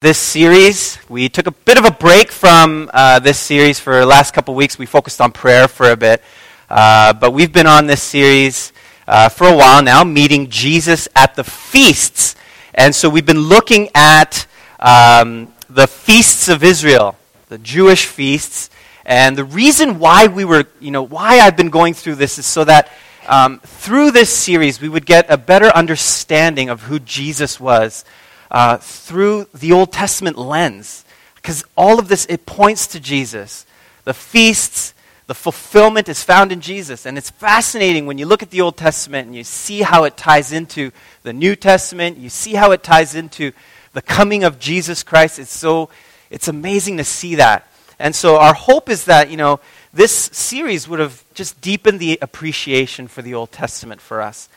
this series. We took a bit of a break from uh, this series for the last couple weeks. We focused on prayer for a bit. Uh, but we've been on this series uh, for a while now, meeting Jesus at the feasts. And so we've been looking at um, the feasts of Israel, the Jewish feasts. And the reason why we were, you know, why I've been going through this is so that um, through this series we would get a better understanding of who Jesus was uh, through the Old Testament lens. Because all of this, it points to Jesus. The feasts, the fulfillment is found in Jesus. And it's fascinating when you look at the Old Testament and you see how it ties into the New Testament, you see how it ties into the coming of Jesus Christ. It's so, it's amazing to see that. And so our hope is that, you know, this series would have just deepened the appreciation for the Old Testament for us.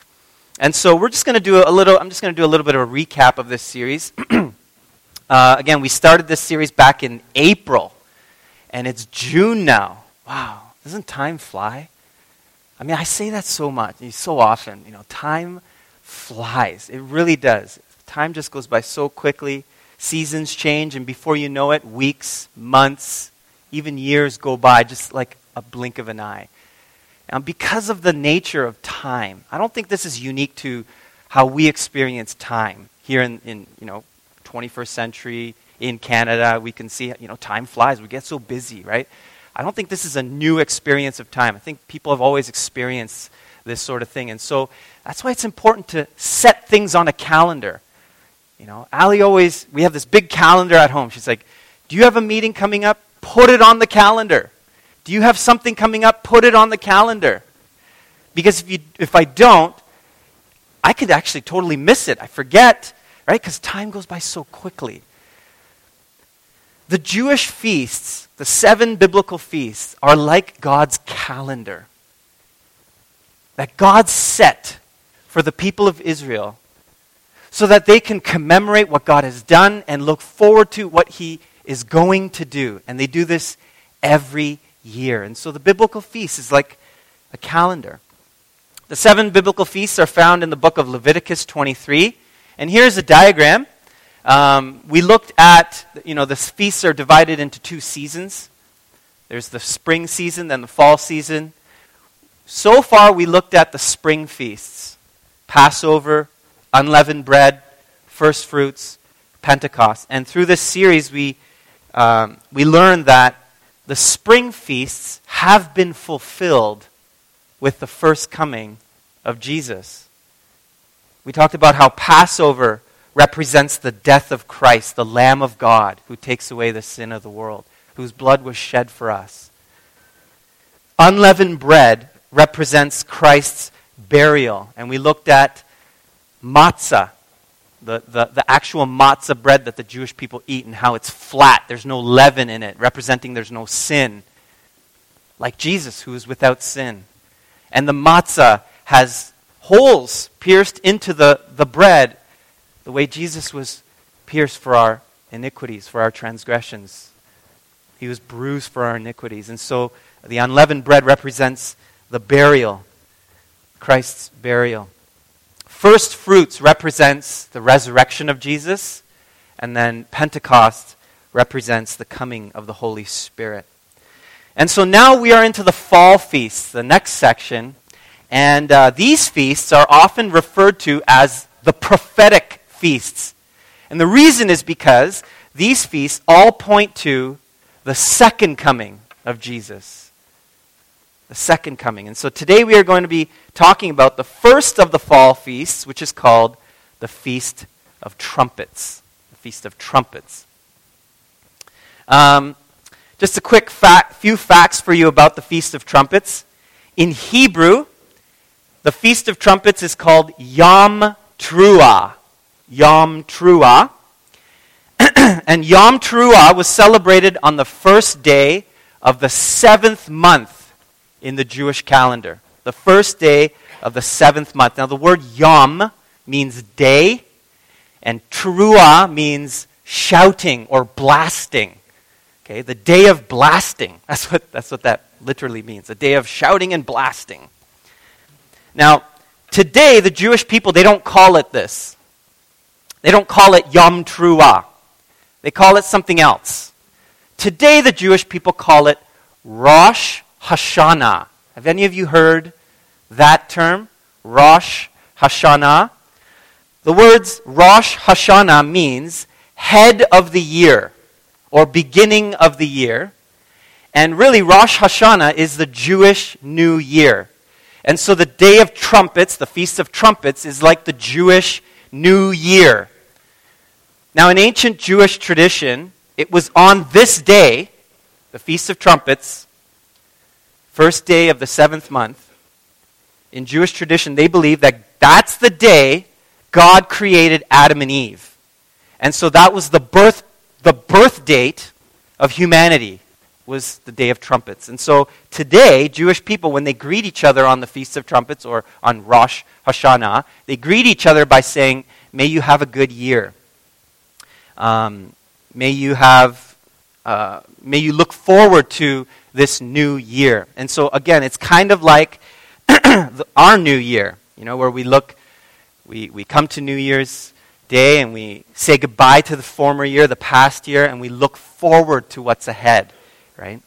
And so we're just going to do a little, I'm just going to do a little bit of a recap of this series. uh, again, we started this series back in April, and it's June now. Wow, doesn't time fly? I mean, I say that so much, so often. You know, time flies. It really does. Time just goes by so quickly. Seasons change, and before you know it, weeks, months, even years go by just like a blink of an eye. And because of the nature of time, I don't think this is unique to how we experience time here in, in you know, 21st century in Canada. We can see, you know, time flies. We get so busy, right? I don't think this is a new experience of time. I think people have always experienced this sort of thing. And so that's why it's important to set things on a calendar. You know, Ali always, we have this big calendar at home. She's like, Do you have a meeting coming up? Put it on the calendar. Do you have something coming up? Put it on the calendar. Because if, you, if I don't, I could actually totally miss it. I forget, right? Because time goes by so quickly. The Jewish feasts, the seven biblical feasts, are like God's calendar that God set for the people of Israel so that they can commemorate what God has done and look forward to what He is going to do. And they do this every year. And so the biblical feast is like a calendar. The seven biblical feasts are found in the book of Leviticus 23. And here's a diagram. Um, we looked at, you know, the feasts are divided into two seasons. There's the spring season, then the fall season. So far, we looked at the spring feasts Passover, unleavened bread, first fruits, Pentecost. And through this series, we, um, we learned that the spring feasts have been fulfilled with the first coming of Jesus. We talked about how Passover represents the death of Christ, the Lamb of God, who takes away the sin of the world, whose blood was shed for us. Unleavened bread represents Christ's burial. And we looked at matzah, the, the, the actual matzah bread that the Jewish people eat and how it's flat. There's no leaven in it, representing there's no sin. Like Jesus, who is without sin. And the matzah has holes pierced into the, the bread, the way Jesus was pierced for our iniquities, for our transgressions. He was bruised for our iniquities. And so the unleavened bread represents the burial, Christ's burial first fruits represents the resurrection of Jesus, and then Pentecost represents the coming of the Holy Spirit. And so now we are into the fall feasts, the next section. And uh, these feasts are often referred to as the prophetic feasts. And the reason is because these feasts all point to the second coming of Jesus the second coming. And so today we are going to be talking about the first of the fall feasts, which is called the Feast of Trumpets. The Feast of Trumpets. Um, just a quick fact, few facts for you about the Feast of Trumpets. In Hebrew, the Feast of Trumpets is called Yom Teruah. Yom Teruah. and Yom Teruah was celebrated on the first day of the seventh month in the Jewish calendar, the first day of the seventh month. Now, the word Yom means day, and Teruah means shouting or blasting. Okay, the day of blasting. That's what, that's what that literally means. A day of shouting and blasting. Now, today, the Jewish people, they don't call it this. They don't call it Yom Teruah. they call it something else. Today, the Jewish people call it Rosh Hashanah. Have any of you heard that term? Rosh Hashanah. The words Rosh Hashanah means head of the year or beginning of the year. And really, Rosh Hashanah is the Jewish New Year. And so the Day of Trumpets, the Feast of Trumpets, is like the Jewish New Year. Now, in ancient Jewish tradition, it was on this day, the Feast of Trumpets, first day of the seventh month. In Jewish tradition, they believe that that's the day God created Adam and Eve. And so that was the birth, the birth date of humanity was the day of trumpets. And so today, Jewish people, when they greet each other on the Feast of Trumpets or on Rosh Hashanah, they greet each other by saying, May you have a good year. Um, may you have, uh, may you look forward to this new year. And so again, it's kind of like our new year, you know, where we look, we, we come to New Year's Day and we say goodbye to the former year, the past year, and we look forward to what's ahead, right?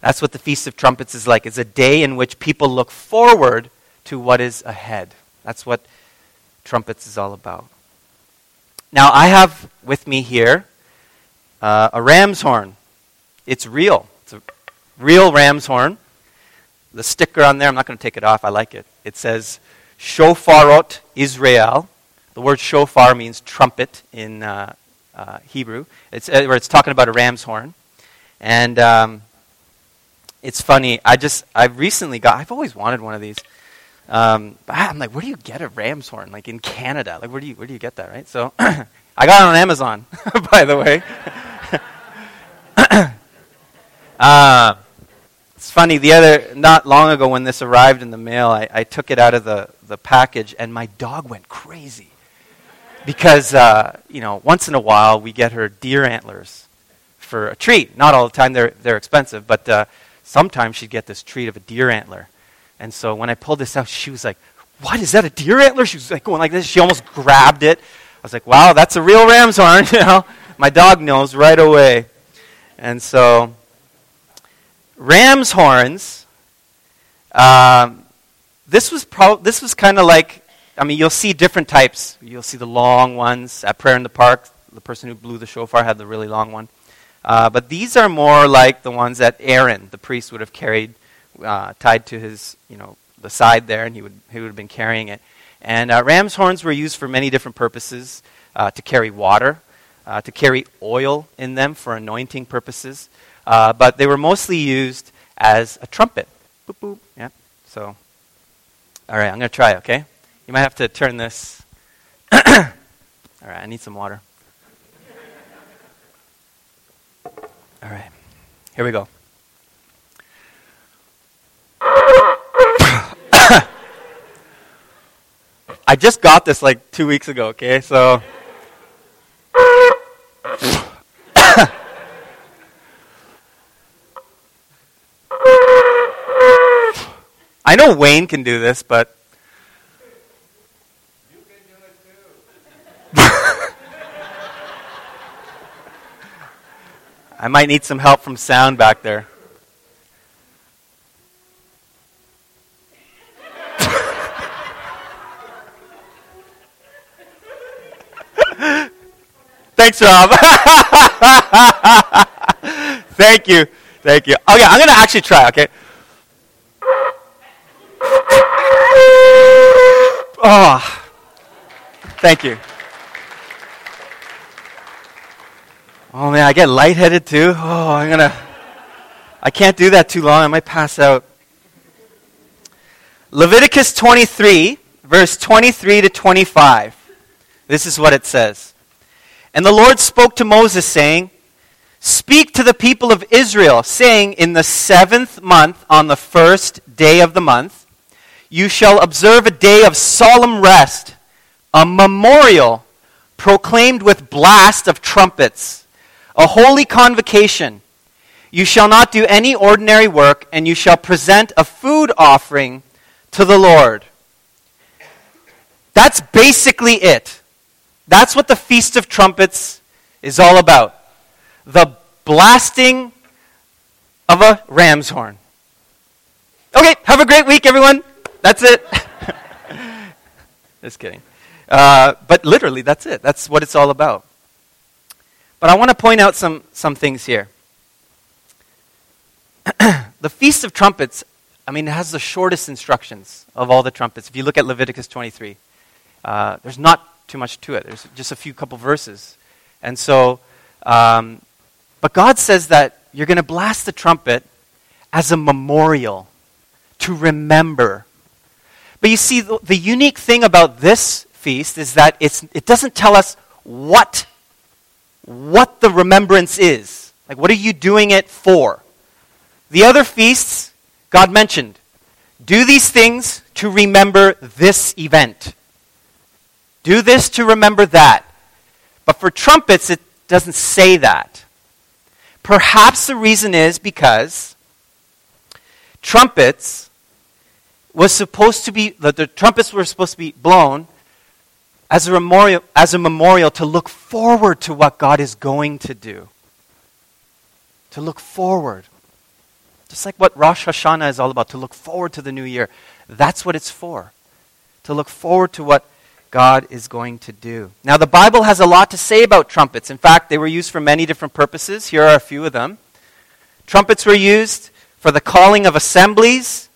That's what the Feast of Trumpets is like. It's a day in which people look forward to what is ahead. That's what trumpets is all about. Now, I have with me here uh, a ram's horn. It's real. It's a real ram's horn. The sticker on there, I'm not going to take it off. I like it. It says Shofarot Israel. The word shofar means trumpet in uh, uh, Hebrew. It's, uh, where it's talking about a ram's horn. And um, it's funny. I just, I've recently got, I've always wanted one of these. Um, I'm like, where do you get a ram's horn? Like in Canada, like where do you where do you get that? Right. So I got it on Amazon, by the way. Uh, it's funny. The other not long ago when this arrived in the mail, I, I took it out of the the package, and my dog went crazy because uh, you know once in a while we get her deer antlers for a treat. Not all the time; they're they're expensive, but uh, sometimes she'd get this treat of a deer antler and so when I pulled this out, she was like, What? Is that a deer antler? She was like going like this. She almost grabbed it. I was like, Wow, that's a real ram's horn. you know, my dog knows right away. And so, ram's horns. Um, this was pro- this was kind of like I mean, you'll see different types. You'll see the long ones at prayer in the park. The person who blew the shofar had the really long one. Uh, but these are more like the ones that Aaron, the priest, would have carried uh, tied to his, you know, the side there, and he would, he would have been carrying it. And uh, ram's horns were used for many different purposes uh, to carry water, uh, to carry oil in them for anointing purposes, uh, but they were mostly used as a trumpet. Boop, boop. Yeah. So, all right, I'm going to try, okay? You might have to turn this. all right, I need some water. All right, here we go. I just got this like two weeks ago, okay? So. I know Wayne can do this, but. I might need some help from sound back there. Thanks, Rob. Thank you. Thank you. Oh, okay, I'm going to actually try, okay? Oh, thank you. Oh man, I get lightheaded too. Oh, I'm gonna. I can't do that too long. I might pass out. Leviticus 23, verse 23 to 25. This is what it says. And the Lord spoke to Moses, saying, Speak to the people of Israel, saying, In the seventh month, on the first day of the month, you shall observe a day of solemn rest, a memorial proclaimed with blast of trumpets, a holy convocation. You shall not do any ordinary work, and you shall present a food offering to the Lord. That's basically it. That's what the Feast of Trumpets is all about? The blasting of a ram's horn. Okay, have a great week, everyone. That's it. Just kidding. Uh, but literally, that's it. That's what it's all about. But I want to point out some, some things here. the Feast of Trumpets, I mean, it has the shortest instructions of all the trumpets. If you look at Leviticus 23, uh, there's not too much to it. There's just a few couple verses. And so, um, but God says that you're going to blast the trumpet as a memorial to remember. But you see, the, the unique thing about this feast is that it doesn't tell us what, what the remembrance is. Like, what are you doing it for? The other feasts, God mentioned, do these things to remember this event. Do this to remember that. But for trumpets, it doesn't say that. Perhaps the reason is because trumpets was supposed to be, that the trumpets were supposed to be blown as a, memorial, as a memorial to look forward to what God is going to do. To look forward. Just like what Rosh Hashanah is all about, to look forward to the new year. That's what it's for. To look forward to what God is going to do. Now, the Bible has a lot to say about trumpets. In fact, they were used for many different purposes. Here are a few of them. Trumpets were used for the calling of assemblies,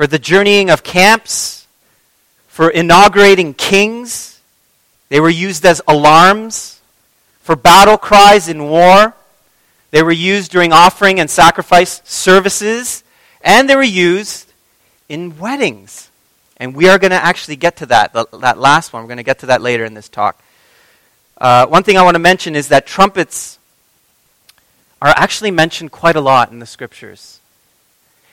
for the journeying of camps, for inaugurating kings. They were used as alarms, for battle cries in war. They were used during offering and sacrifice services, and they were used in weddings. And we are going to actually get to that, that last one. We're going to get to that later in this talk. Uh, one thing I want to mention is that trumpets are actually mentioned quite a lot in the scriptures.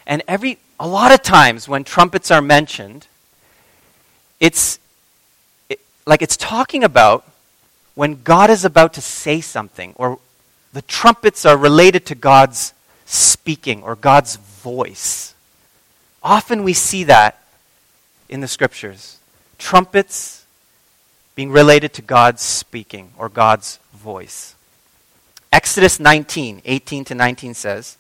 And every, a lot of times when trumpets are mentioned, it's it, like it's talking about when God is about to say something, or the trumpets are related to God's speaking or God's voice. Often we see that in the scriptures. Trumpets being related to God's speaking or God's voice. Exodus 19, 18 to 19 says,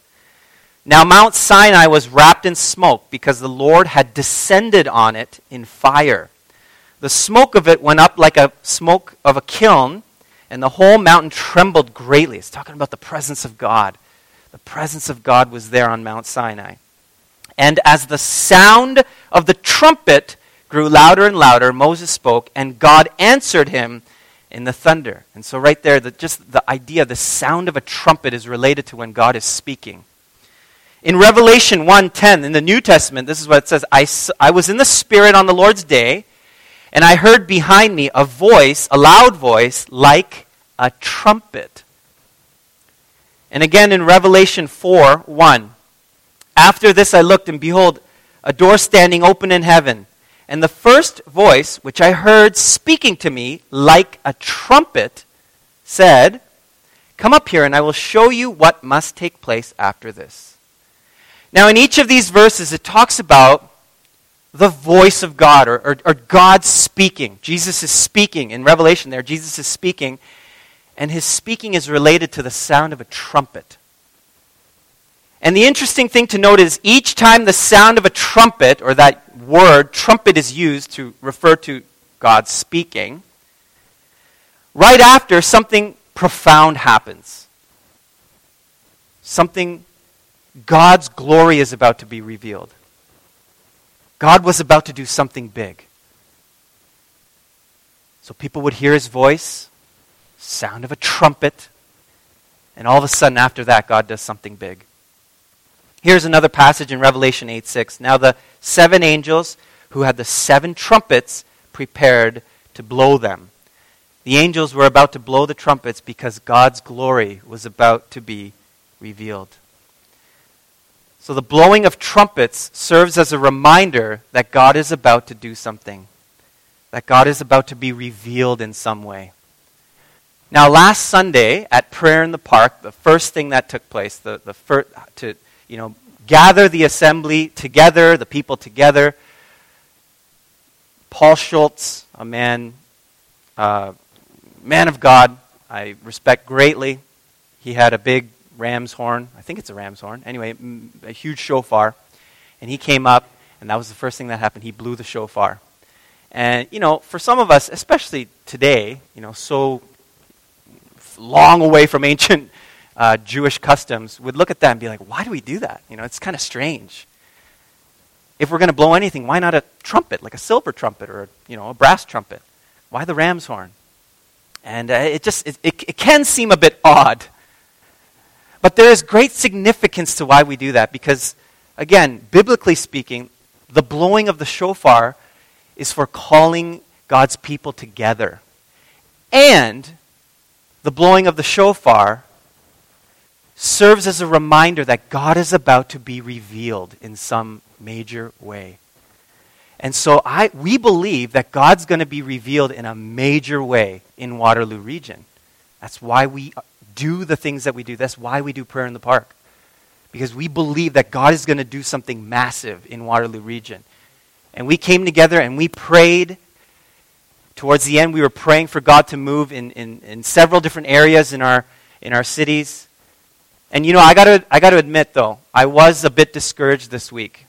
Now Mount Sinai was wrapped in smoke because the Lord had descended on it in fire. The smoke of it went up like a smoke of a kiln, and the whole mountain trembled greatly. It's talking about the presence of God. The presence of God was there on Mount Sinai. And as the sound of the trumpet grew louder and louder, Moses spoke, and God answered him in the thunder. And so, right there, the, just the idea, the sound of a trumpet is related to when God is speaking. In Revelation 1:10 in the New Testament, this is what it says, I, I was in the Spirit on the Lord's day, and I heard behind me a voice, a loud voice, like a trumpet. And again in Revelation 4 1, after this I looked, and behold, a door standing open in heaven. And the first voice, which I heard speaking to me like a trumpet, said, Come up here, and I will show you what must take place after this. Now, in each of these verses, it talks about the voice of God, or, or, or God speaking. Jesus is speaking. In Revelation, there, Jesus is speaking, and his speaking is related to the sound of a trumpet. And the interesting thing to note is each time the sound of a trumpet, or that word, trumpet, is used to refer to God speaking, right after something profound happens. Something, God's glory is about to be revealed. God was about to do something big. So people would hear his voice, sound of a trumpet, and all of a sudden after that, God does something big. Here's another passage in Revelation 8 6. Now the seven angels who had the seven trumpets prepared to blow them. The angels were about to blow the trumpets because God's glory was about to be revealed. So the blowing of trumpets serves as a reminder that God is about to do something, that God is about to be revealed in some way. Now, last Sunday at prayer in the park, the first thing that took place, the, the to, you know, gather the assembly together, the people together. Paul Schultz, a man, uh, man of God, I respect greatly. He had a big ram's horn. I think it's a ram's horn. Anyway, a huge shofar. And he came up, and that was the first thing that happened. He blew the shofar. And, you know, for some of us, especially today, you know, so long away from ancient uh, Jewish customs, would look at that and be like, why do we do that? You know, it's kind of strange. If we're going to blow anything, why not a trumpet, like a silver trumpet or, you know, a brass trumpet? Why the ram's horn? And uh, it just, it, it, it can seem a bit odd. But there is great significance to why we do that because, again, biblically speaking, the blowing of the shofar is for calling God's people together. And the blowing of the shofar serves as a reminder that God is about to be revealed in some major way. And so I, we believe that God's going to be revealed in a major way in Waterloo region. That's why we do the things that we do. That's why we do prayer in the park. Because we believe that God is going to do something massive in Waterloo region. And we came together and we prayed. Towards the end, we were praying for God to move in, in, in several different areas in our, in our cities. And you know, I got I gotta admit, though, I was a bit discouraged this week.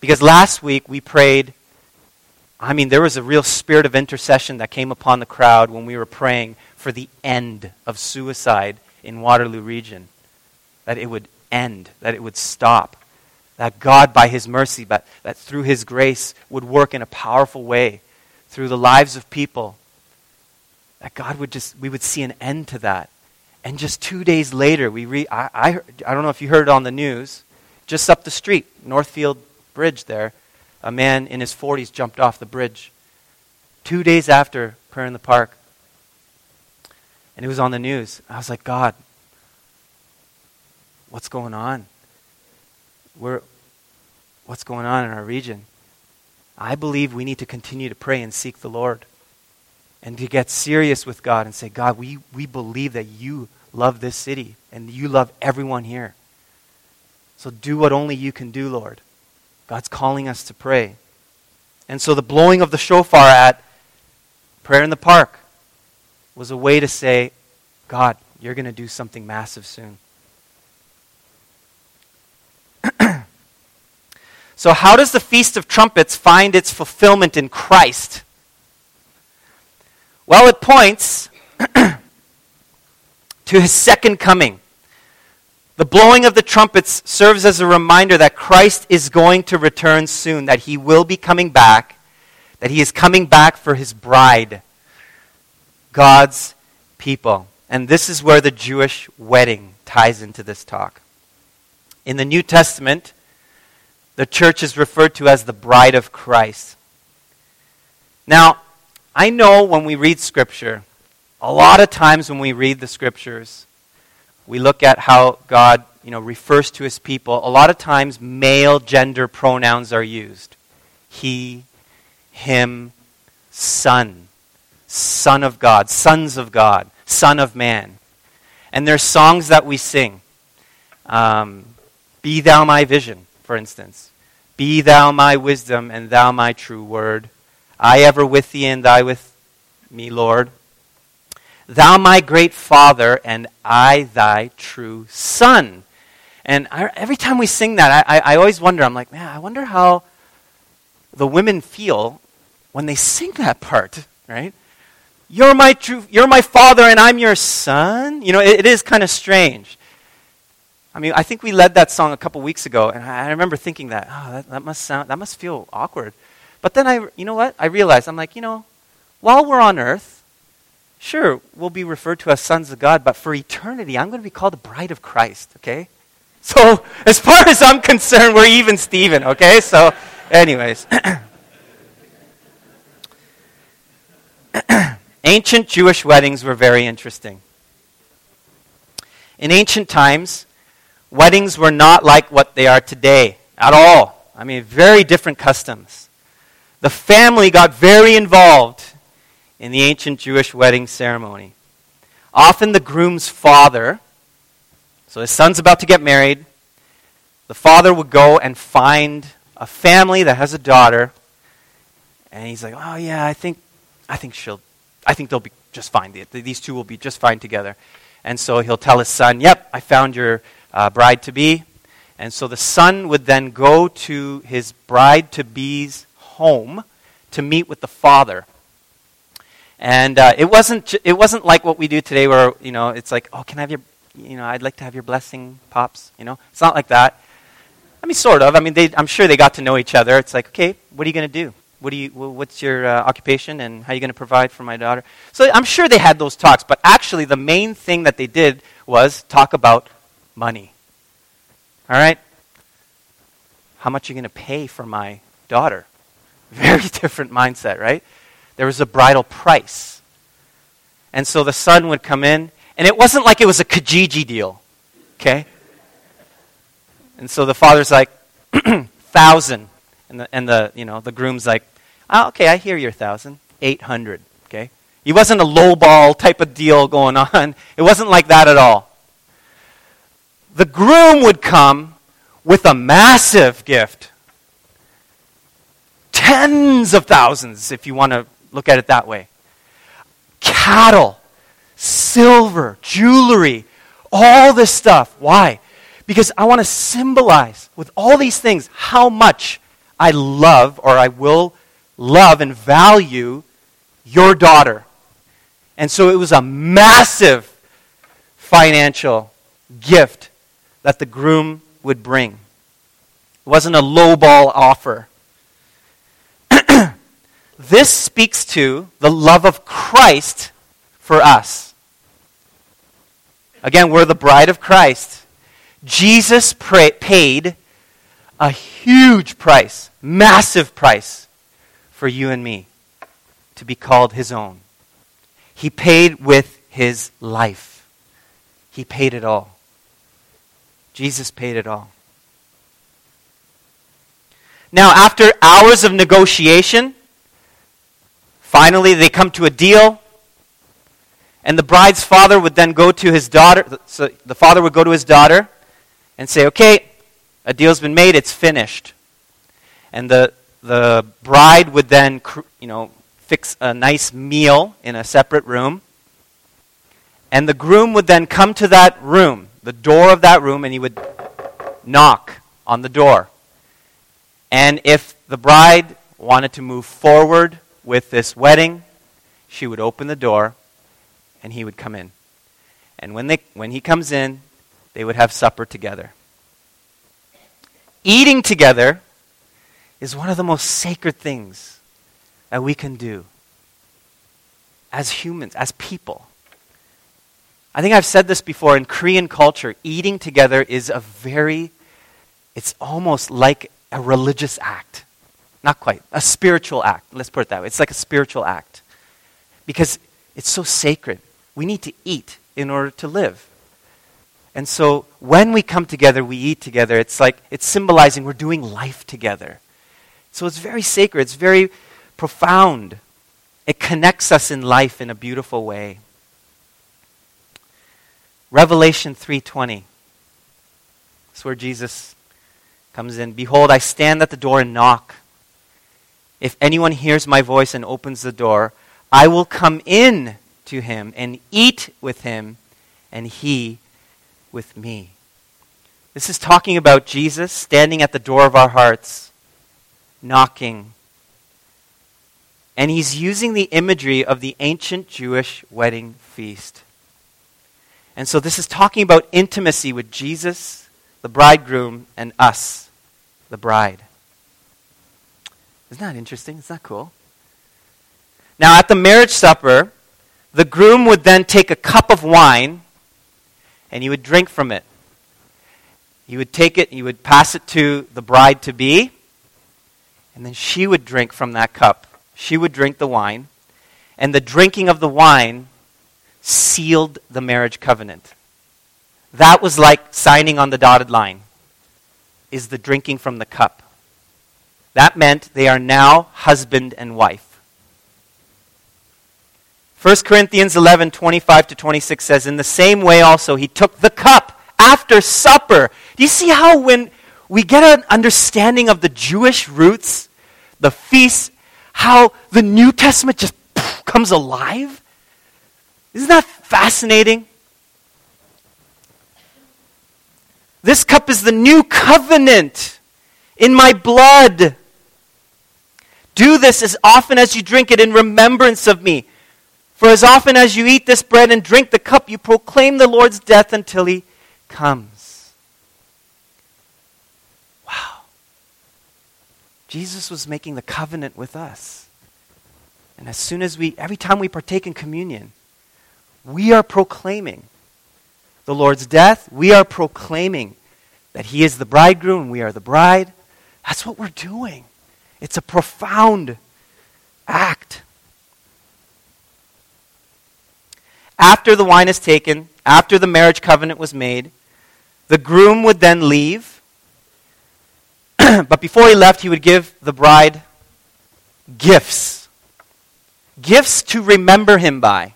Because last week we prayed, I mean, there was a real spirit of intercession that came upon the crowd when we were praying for the end of suicide in Waterloo region. That it would end, that it would stop. That God, by His mercy, but that through His grace, would work in a powerful way through the lives of people. That God would just, we would see an end to that. And just two days later, we re, I, I, I don't know if you heard it on the news, just up the street, Northfield bridge there, a man in his 40s jumped off the bridge. Two days after prayer in the park. And it was on the news. I was like, God, what's going on? We're, what's going on in our region? I believe we need to continue to pray and seek the Lord and to get serious with God and say, God, we, we believe that you love this city and you love everyone here. So do what only you can do, Lord. God's calling us to pray. And so the blowing of the shofar at prayer in the park was a way to say, God, you're going to do something massive soon. so, how does the Feast of Trumpets find its fulfillment in Christ? Well, it points to his second coming. The blowing of the trumpets serves as a reminder that Christ is going to return soon, that he will be coming back, that he is coming back for his bride, God's people. And this is where the Jewish wedding ties into this talk. In the New Testament, the church is referred to as the bride of Christ. Now, I know when we read Scripture, a lot of times when we read the Scriptures, we look at how God you know, refers to his people, a lot of times male gender pronouns are used. He, him, son, son of God, sons of God, son of man. And there's songs that we sing. Um, Be thou my vision, for instance. Be thou my wisdom and thou my true word. I ever with thee and thy with me, Lord. Thou my great Father, and I thy true Son. And I, every time we sing that, I, I, I always wonder, I'm like, man, I wonder how the women feel when they sing that part, right? You're my true, you're my father and I'm your son. You know, it, it is kind of strange. I mean, I think we led that song a couple weeks ago, and I, I remember thinking that, oh, that, that must sound, that must feel awkward. But then I, you know what? I realized, I'm like, you know, while we're on earth, Sure, we'll be referred to as sons of God, but for eternity, I'm going to be called the bride of Christ, okay? So, as far as I'm concerned, we're even Stephen, okay? So, anyways. ancient Jewish weddings were very interesting. In ancient times, weddings were not like what they are today at all. I mean, very different customs. The family got very involved in the ancient Jewish wedding ceremony. Often the groom's father, so his son's about to get married, the father would go and find a family that has a daughter, and he's like, "Oh yeah, I think, I think she'll, I think they'll be, just fine. These two will be just fine together. And so he'll tell his son, Yep, I found your uh, bride to be. And so the son would then go to his bride to be's home to meet with the father. And uh, it, wasn't, it wasn't like what we do today where, you know, it's like, oh, can I have your, you know, I'd like to have your blessing, pops. You know, it's not like that. I mean, sort of. I mean, they, I'm sure they got to know each other. It's like, okay, what are you going to do? What do you, what's your uh, occupation and how are you going to provide for my daughter? So I'm sure they had those talks, but actually the main thing that they did was talk about money. All right? How much are you going to pay for my daughter? Very different mindset, right? There was a bridal price. And so the son would come in, and it wasn't like it was a Kijiji deal, okay? And so the father's like, thousand. And the, and the, you know, the groom's like, oh, okay, I hear your thousand. Eight hundred, okay? It wasn't a lowball type of deal going on. It wasn't like that at all. The groom would come with a massive gift. Tens of thousands, if you want to look at it that way. Cattle, silver, jewelry, all this stuff. Why? Because I want to symbolize with all these things how much I love or I will love and value your daughter. And so it was a massive financial gift that the groom would bring. It wasn't a lowball offer. this speaks to the love of Christ for us. Again, we're the bride of Christ. Jesus paid a huge price, massive price, for you and me to be called his own. He paid with his life. He paid it all. Jesus paid it all. Now, after hours of negotiation, finally they come to a deal. And the bride's father would then go to his daughter. So the father would go to his daughter and say, okay, a deal's been made, it's finished. And the, the bride would then, you know, fix a nice meal in a separate room. And the groom would then come to that room, the door of that room, and he would knock on the door. And if the bride wanted to move forward with this wedding, she would open the door and he would come in. And when, they, when he comes in, they would have supper together. Eating together is one of the most sacred things that we can do as humans, as people. I think I've said this before in Korean culture, eating together is a very, it's almost like a religious act. Not quite, a spiritual act. Let's put it that way. It's like a spiritual act. Because it's so sacred. We need to eat in order to live. And so when we come together, we eat together. It's like it's symbolizing we're doing life together. So it's very sacred, it's very profound. It connects us in life in a beautiful way. Revelation 3:20. That's where Jesus comes in. Behold, I stand at the door and knock. If anyone hears my voice and opens the door, I will come in to him and eat with him, and he with me. This is talking about Jesus standing at the door of our hearts, knocking. And he's using the imagery of the ancient Jewish wedding feast. And so this is talking about intimacy with Jesus, the bridegroom, and us, the bride. Isn't that interesting? Isn't that cool? Now, at the marriage supper, the groom would then take a cup of wine and he would drink from it. He would take it, he would pass it to the bride to be, and then she would drink from that cup. She would drink the wine, and the drinking of the wine sealed the marriage covenant. That was like signing on the dotted line, is the drinking from the cup. That meant they are now husband and wife. 1 Corinthians 11, 25 to 26 says, In the same way also, he took the cup after supper. Do you see how when we get an understanding of the Jewish roots, the feasts, how the New Testament just poof, comes alive? Isn't that fascinating? This cup is the new covenant in my blood. Do this as often as you drink it in remembrance of me. For as often as you eat this bread and drink the cup, you proclaim the Lord's death until he comes. Wow. Jesus was making the covenant with us. And as soon as we, every time we partake in communion, we are proclaiming the Lord's death. We are proclaiming that He is the bridegroom and we are the bride. That's what we're doing. It's a profound act. After the wine is taken, after the marriage covenant was made, the groom would then leave. but before he left, he would give the bride gifts. Gifts to remember him by.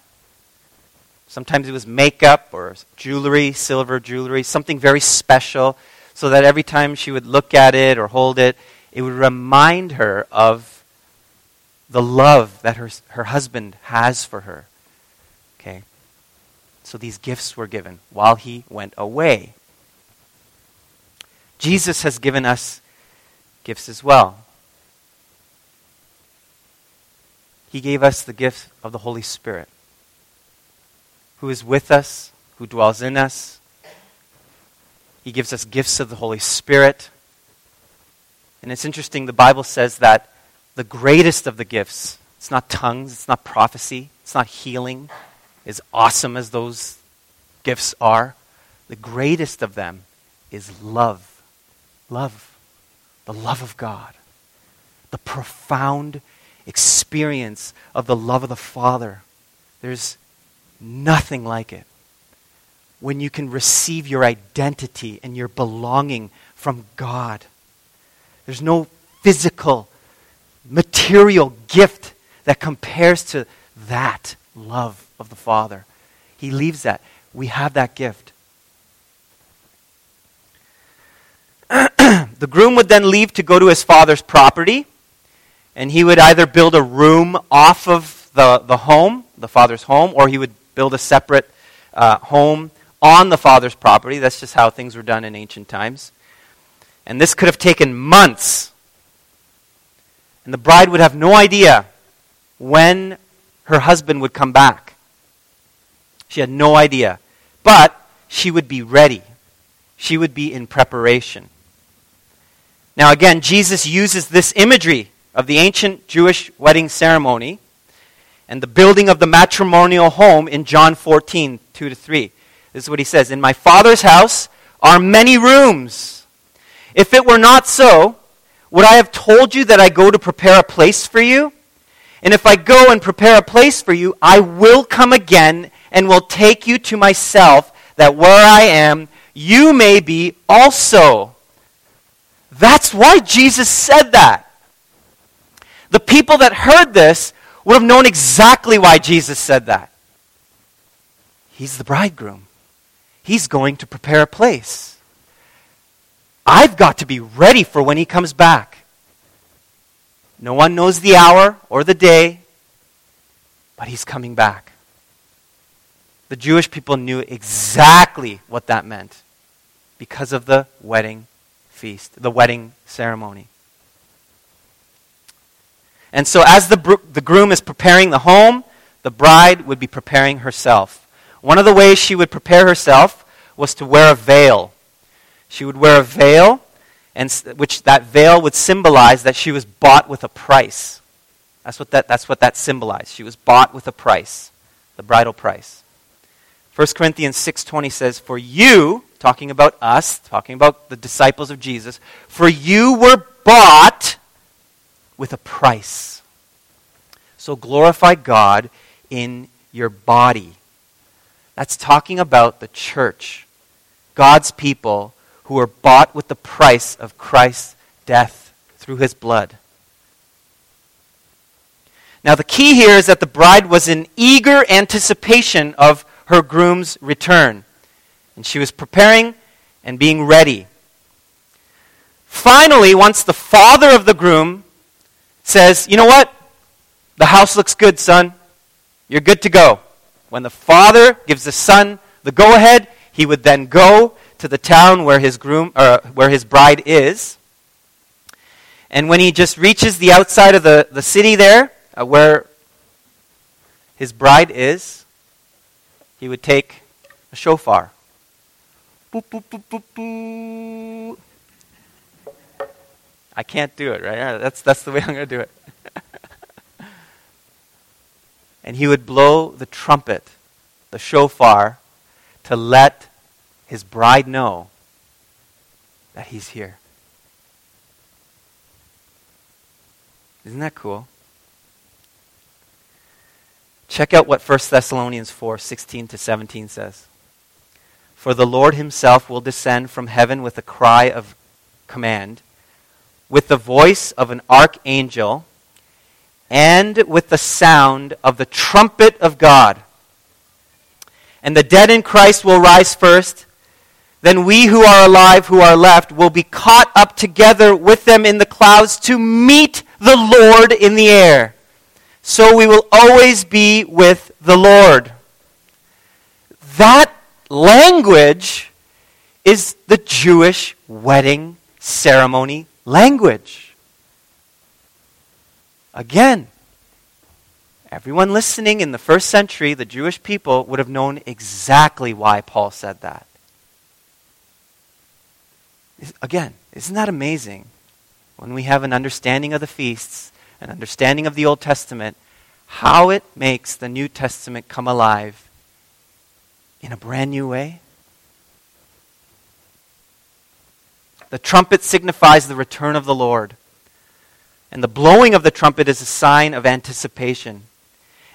Sometimes it was makeup or jewelry, silver jewelry, something very special, so that every time she would look at it or hold it, it would remind her of the love that her, her husband has for her. So these gifts were given while he went away. Jesus has given us gifts as well. He gave us the gift of the Holy Spirit, who is with us, who dwells in us. He gives us gifts of the Holy Spirit. And it's interesting, the Bible says that the greatest of the gifts, it's not tongues, it's not prophecy, it's not healing, as awesome as those gifts are, the greatest of them is love. Love. The love of God. The profound experience of the love of the Father. There's nothing like it. When you can receive your identity and your belonging from God there's no physical, material gift that compares to that love of the Father. He leaves that. We have that gift. the groom would then leave to go to his father's property, and he would either build a room off of the, the home, the father's home, or he would build a separate uh, home on the father's property. That's just how things were done in ancient times. And this could have taken months. And the bride would have no idea when her husband would come back. She had no idea. But she would be ready, she would be in preparation. Now, again, Jesus uses this imagery of the ancient Jewish wedding ceremony and the building of the matrimonial home in John 14, 2 to 3. This is what he says In my Father's house are many rooms. If it were not so, would I have told you that I go to prepare a place for you? And if I go and prepare a place for you, I will come again and will take you to myself, that where I am, you may be also. That's why Jesus said that. The people that heard this would have known exactly why Jesus said that. He's the bridegroom, he's going to prepare a place. I've got to be ready for when he comes back. No one knows the hour or the day, but he's coming back. The Jewish people knew exactly what that meant because of the wedding feast, the wedding ceremony. And so, as the, the groom is preparing the home, the bride would be preparing herself. One of the ways she would prepare herself was to wear a veil. She would wear a veil, and which that veil would symbolize that she was bought with a price. That's what that, that's what that symbolized. She was bought with a price, the bridal price. 1 Corinthians 6:20 says, "For you, talking about us, talking about the disciples of Jesus, for you were bought with a price. So glorify God in your body." That's talking about the church, God's people who were bought with the price of Christ's death through his blood. Now, the key here is that the bride was in eager anticipation of her groom's return, and she was preparing and being ready. Finally, once the father of the groom says, You know what? The house looks good, son. You're good to go. When the father gives the son the go ahead, he would then go to the town where his groom or where his bride is. And when he just reaches the outside of the, the city there, uh, where his bride is, he would take a shofar. Boop, boop, boop, boop, boop. I can't do it, right? That's, that's the way I'm going to do it. and he would blow the trumpet, the shofar, to let his bride know that he's here. Isn't that cool? Check out what 1 Thessalonians 4 16 to 17 says. For the Lord himself will descend from heaven with a cry of command, with the voice of an archangel, and with the sound of the trumpet of God. And the dead in Christ will rise first. Then we who are alive, who are left, will be caught up together with them in the clouds to meet the Lord in the air. So we will always be with the Lord. That language is the Jewish wedding ceremony language. Again, everyone listening in the first century, the Jewish people, would have known exactly why Paul said that. Again, isn't that amazing? When we have an understanding of the feasts, an understanding of the Old Testament, how it makes the New Testament come alive in a brand new way. The trumpet signifies the return of the Lord. And the blowing of the trumpet is a sign of anticipation.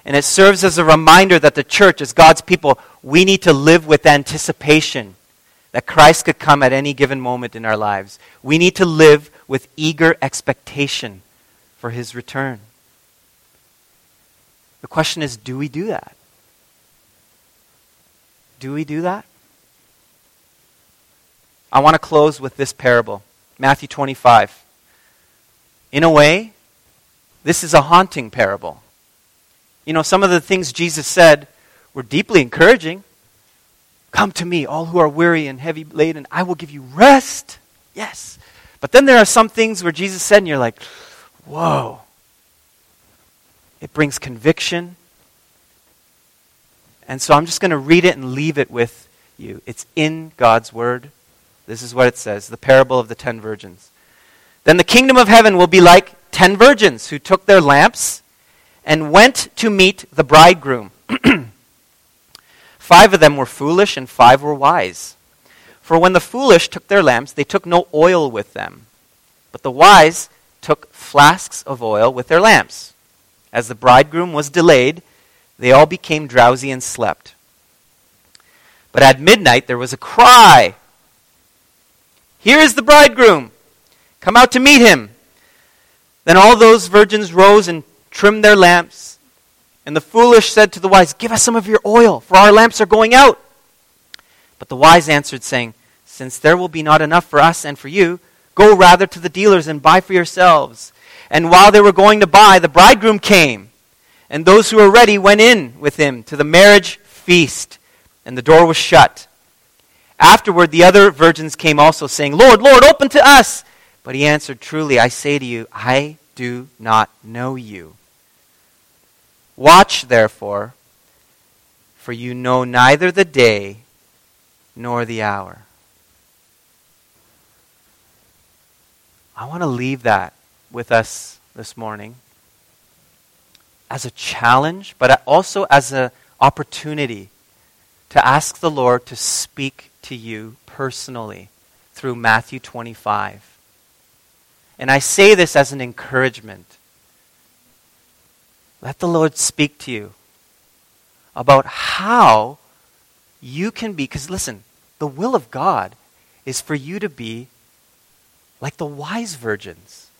And it serves as a reminder that the church, as God's people, we need to live with anticipation that Christ could come at any given moment in our lives. We need to live with eager expectation for his return. The question is do we do that? Do we do that? I want to close with this parable Matthew 25. In a way, this is a haunting parable. You know, some of the things Jesus said were deeply encouraging. Come to me, all who are weary and heavy laden, I will give you rest. Yes. But then there are some things where Jesus said, and you're like, whoa. It brings conviction. And so I'm just going to read it and leave it with you. It's in God's Word. This is what it says the parable of the ten virgins. Then the kingdom of heaven will be like ten virgins who took their lamps and went to meet the bridegroom. five of them were foolish, and five were wise. For when the foolish took their lamps, they took no oil with them. But the wise took flasks of oil with their lamps. As the bridegroom was delayed, they all became drowsy and slept. But at midnight there was a cry Here is the bridegroom! Come out to meet him! Then all those virgins rose and trimmed their lamps. And the foolish said to the wise, Give us some of your oil, for our lamps are going out. But the wise answered, saying, Since there will be not enough for us and for you, go rather to the dealers and buy for yourselves. And while they were going to buy, the bridegroom came. And those who were ready went in with him to the marriage feast. And the door was shut. Afterward, the other virgins came also, saying, Lord, Lord, open to us. But he answered, Truly, I say to you, I do not know you. Watch, therefore, for you know neither the day nor the hour. I want to leave that with us this morning as a challenge, but also as an opportunity to ask the Lord to speak to you personally through Matthew 25. And I say this as an encouragement. Let the Lord speak to you about how you can be, because listen, the will of God is for you to be like the wise virgins.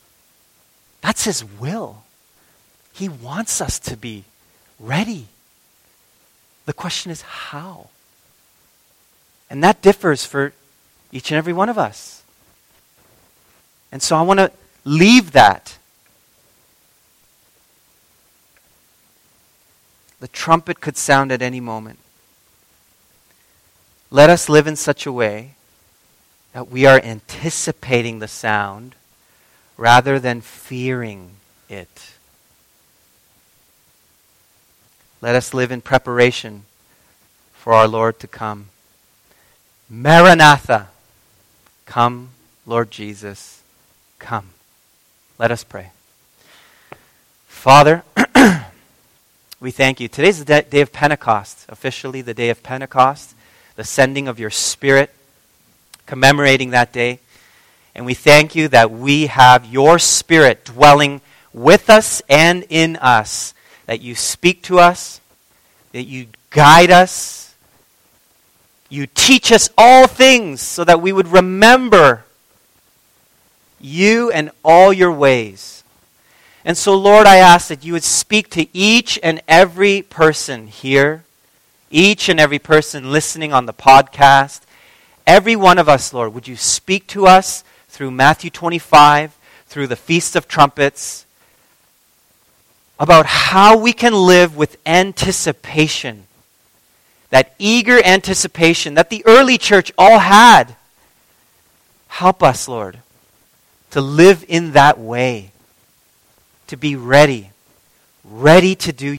That's His will. He wants us to be ready. The question is how? And that differs for each and every one of us. And so I want to leave that The trumpet could sound at any moment. Let us live in such a way that we are anticipating the sound rather than fearing it. Let us live in preparation for our Lord to come. Maranatha. Come, Lord Jesus, come. Let us pray. Father, we thank you. Today's the day of Pentecost, officially the day of Pentecost, the sending of your Spirit, commemorating that day. And we thank you that we have your Spirit dwelling with us and in us, that you speak to us, that you guide us, you teach us all things so that we would remember you and all your ways. And so, Lord, I ask that you would speak to each and every person here, each and every person listening on the podcast, every one of us, Lord. Would you speak to us through Matthew 25, through the Feast of Trumpets, about how we can live with anticipation, that eager anticipation that the early church all had. Help us, Lord, to live in that way to be ready, ready to do